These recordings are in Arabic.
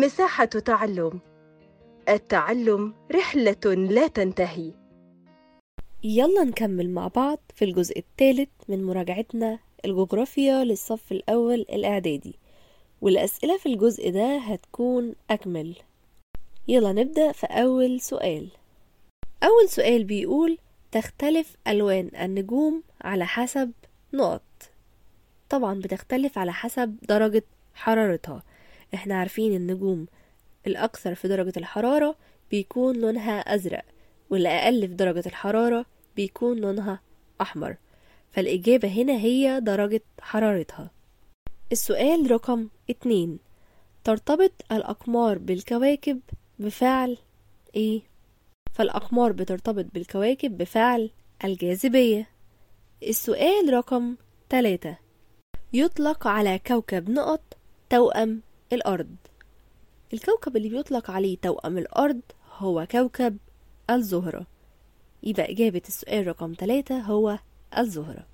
مساحة تعلم. التعلم رحلة لا تنتهي. يلا نكمل مع بعض في الجزء الثالث من مراجعتنا الجغرافيا للصف الأول الإعدادي. والأسئلة في الجزء ده هتكون أكمل. يلا نبدأ في أول سؤال. أول سؤال بيقول تختلف ألوان النجوم على حسب نقط. طبعا بتختلف على حسب درجة حرارتها. إحنا عارفين النجوم الأكثر في درجة الحرارة بيكون لونها أزرق والأقل في درجة الحرارة بيكون لونها أحمر. فالإجابة هنا هي درجة حرارتها. السؤال رقم اتنين. ترتبط الأقمار بالكواكب بفعل إيه؟ فالأقمار بترتبط بالكواكب بفعل الجاذبية. السؤال رقم تلاتة. يطلق على كوكب نقط توأم الأرض. الكوكب اللي بيطلق عليه توأم الأرض هو كوكب الزهرة. يبقى إجابة السؤال رقم ثلاثة هو الزهرة.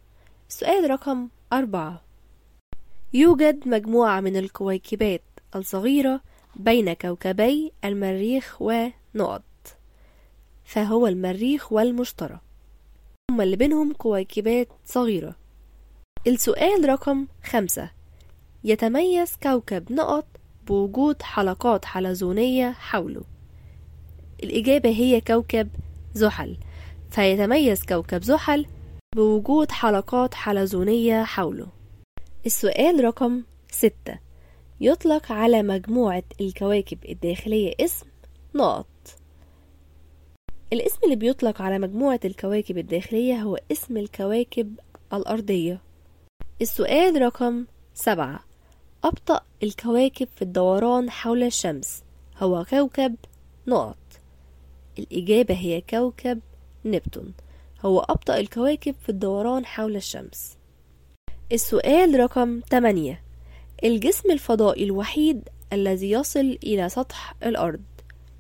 السؤال رقم أربعة. يوجد مجموعة من الكويكبات الصغيرة بين كوكبي المريخ ونقط. فهو المريخ والمشتري. هما اللي بينهم كويكبات صغيرة. السؤال رقم خمسة. يتميز كوكب نقط بوجود حلقات حلزونية حوله. الإجابة هي كوكب زحل. فيتميز كوكب زحل بوجود حلقات حلزونية حوله. السؤال رقم ستة. يطلق على مجموعة الكواكب الداخلية اسم نقط. الاسم اللي بيطلق على مجموعة الكواكب الداخلية هو اسم الكواكب الأرضية. السؤال رقم سبعة. أبطأ الكواكب في الدوران حول الشمس. هو كوكب نقط. الإجابة هي كوكب نبتون. هو أبطأ الكواكب في الدوران حول الشمس. السؤال رقم 8 الجسم الفضائي الوحيد الذي يصل إلى سطح الأرض.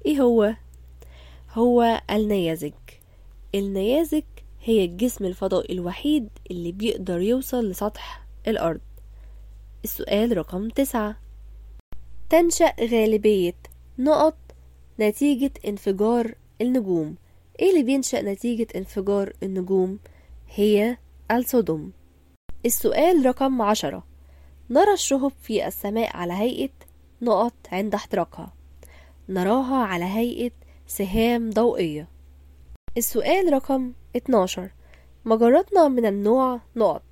إيه هو؟ هو النيازك. النيازك هي الجسم الفضائي الوحيد اللي بيقدر يوصل لسطح الأرض. السؤال رقم تسعة. تنشأ غالبية نقط نتيجة انفجار النجوم. إيه اللي بينشأ نتيجة انفجار النجوم؟ هي الصدم. السؤال رقم عشرة. نرى الشهب في السماء على هيئة نقط عند احتراقها نراها على هيئة سهام ضوئية. السؤال رقم 12 مجراتنا من النوع نقط.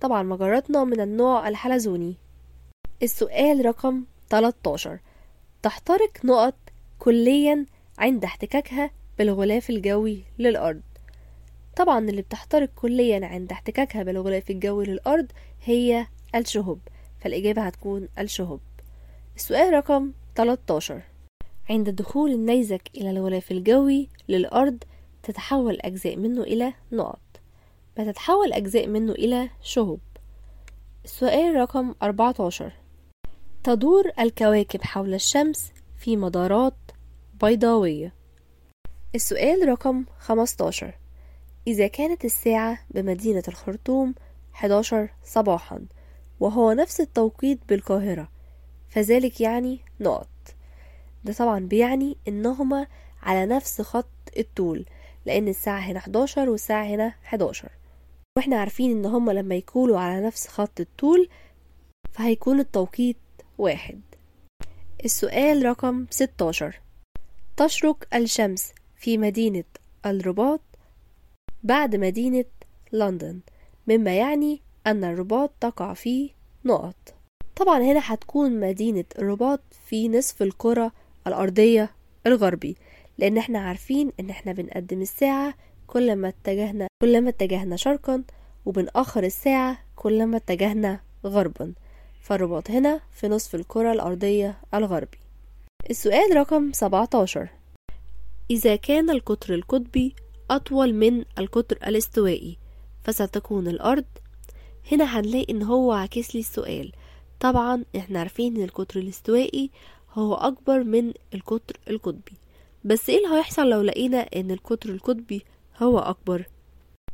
طبعا مجراتنا من النوع الحلزوني. السؤال رقم 13 تحترق نقط كليا عند احتكاكها بالغلاف الجوي للأرض. طبعا اللي بتحترق كليا عند احتكاكها بالغلاف الجوي للأرض هي الشهب فالإجابة هتكون الشهب. السؤال رقم 13 عند دخول النيزك إلى الغلاف الجوي للأرض تتحول أجزاء منه إلى نقط. بتتحول أجزاء منه إلى شهب السؤال رقم 14 تدور الكواكب حول الشمس في مدارات بيضاوية. السؤال رقم 15 إذا كانت الساعة بمدينة الخرطوم 11 صباحا وهو نفس التوقيت بالقاهرة فذلك يعني نقط. ده طبعا بيعني إنهما على نفس خط الطول لأن الساعة هنا 11 والساعة هنا 11 وإحنا عارفين إن هما لما يكونوا على نفس خط الطول فهيكون التوقيت واحد. السؤال رقم 16 تشرق الشمس في مدينة الرباط بعد مدينة لندن مما يعني أن الرباط تقع فيه نقط. طبعا هنا هتكون مدينة الرباط في نصف الكرة الأرضية الغربي لأن إحنا عارفين إن إحنا بنقدم الساعة كل ما اتجهنا كل ما اتجهنا شرقا وبنأخر الساعة كل ما اتجهنا غربا. فالرباط هنا في نصف الكرة الأرضية الغربي. السؤال رقم 17 إذا كان القطر القطبي أطول من القطر الاستوائي فستكون الأرض؟ هنا هنلاقي إن هو عكس لي السؤال. طبعا إحنا عارفين إن القطر الاستوائي هو أكبر من القطر القطبي. بس إيه اللي هيحصل لو لقينا إن القطر القطبي هو أكبر.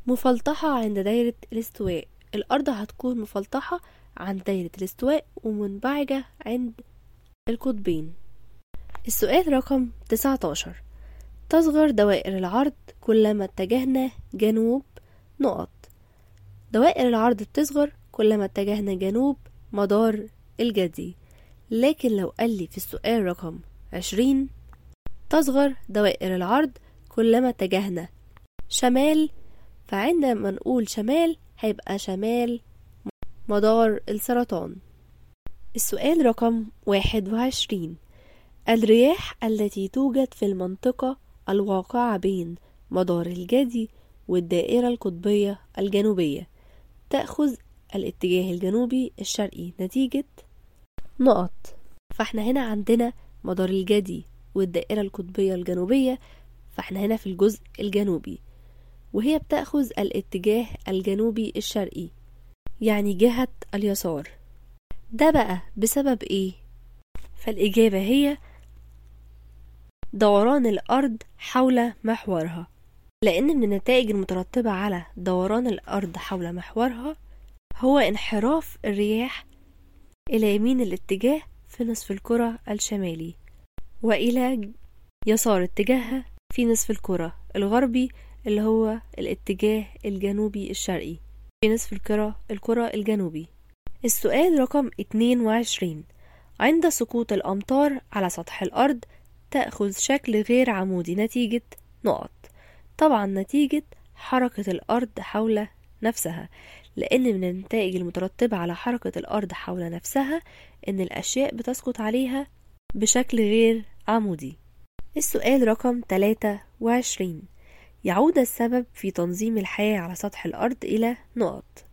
مفلطحة عند دايرة الاستواء. الأرض هتكون مفلطحة عند دايرة الاستواء ومنبعجة عند القطبين. السؤال رقم 19 تصغر دوائر العرض كلما اتجهنا جنوب نقط. دوائر العرض بتصغر كلما اتجهنا جنوب مدار الجدي. لكن لو قال لي في السؤال رقم 20 تصغر دوائر العرض كلما اتجهنا شمال فعندما نقول شمال هيبقى شمال مدار السرطان. السؤال رقم 21 الرياح التي توجد في المنطقة الواقعة بين مدار الجدي والدائرة القطبية الجنوبية تأخذ الاتجاه الجنوبي الشرقي نتيجة نقط. فإحنا هنا عندنا مدار الجدي والدائرة القطبية الجنوبية فإحنا هنا في الجزء الجنوبي. وهي بتأخذ الاتجاه الجنوبي الشرقي يعني جهة اليسار. ده بقى بسبب إيه؟ فالإجابة هي دوران الأرض حول محورها. لأن من النتائج المترتبة على دوران الأرض حول محورها هو انحراف الرياح إلى يمين الاتجاه في نصف الكرة الشمالي وإلى يسار اتجاهها في نصف الكرة الغربي اللي هو الاتجاه الجنوبي الشرقي. في نصف الكرة الكرة الجنوبي. السؤال رقم 22 عند سقوط الأمطار على سطح الأرض تأخذ شكل غير عمودي نتيجة نقط. طبعا نتيجة حركة الأرض حول نفسها لأن من النتائج المترتبة على حركة الأرض حول نفسها إن الأشياء بتسقط عليها بشكل غير عمودي. السؤال رقم 23 يعود السبب في تنظيم الحياة على سطح الأرض إلى نقط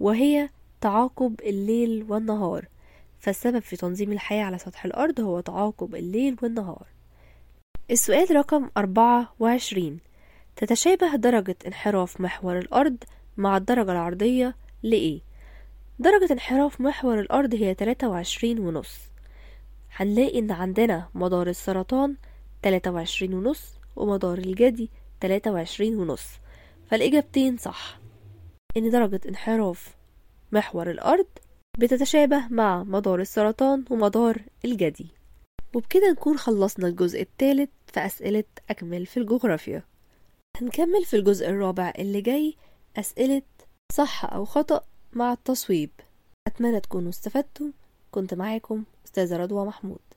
وهي تعاقب الليل والنهار. فالسبب في تنظيم الحياة على سطح الأرض هو تعاقب الليل والنهار. السؤال رقم 24 تتشابه درجة انحراف محور الأرض مع الدرجة العرضية لإيه؟ درجة انحراف محور الأرض هي 23 ونص. هنلاقي إن عندنا مدار السرطان 23 ونص ومدار الجدي 23 ونص. فالإجابتين صح. إن درجة انحراف محور الأرض بتتشابه مع مدار السرطان ومدار الجدي. وبكده نكون خلصنا الجزء الثالث في أسئلة أكمل في الجغرافيا. هنكمل في الجزء الرابع اللي جاي أسئلة صح أو خطأ مع التصويب. أتمنى تكونوا استفدتم كنت معاكم أستاذة رضوى محمود.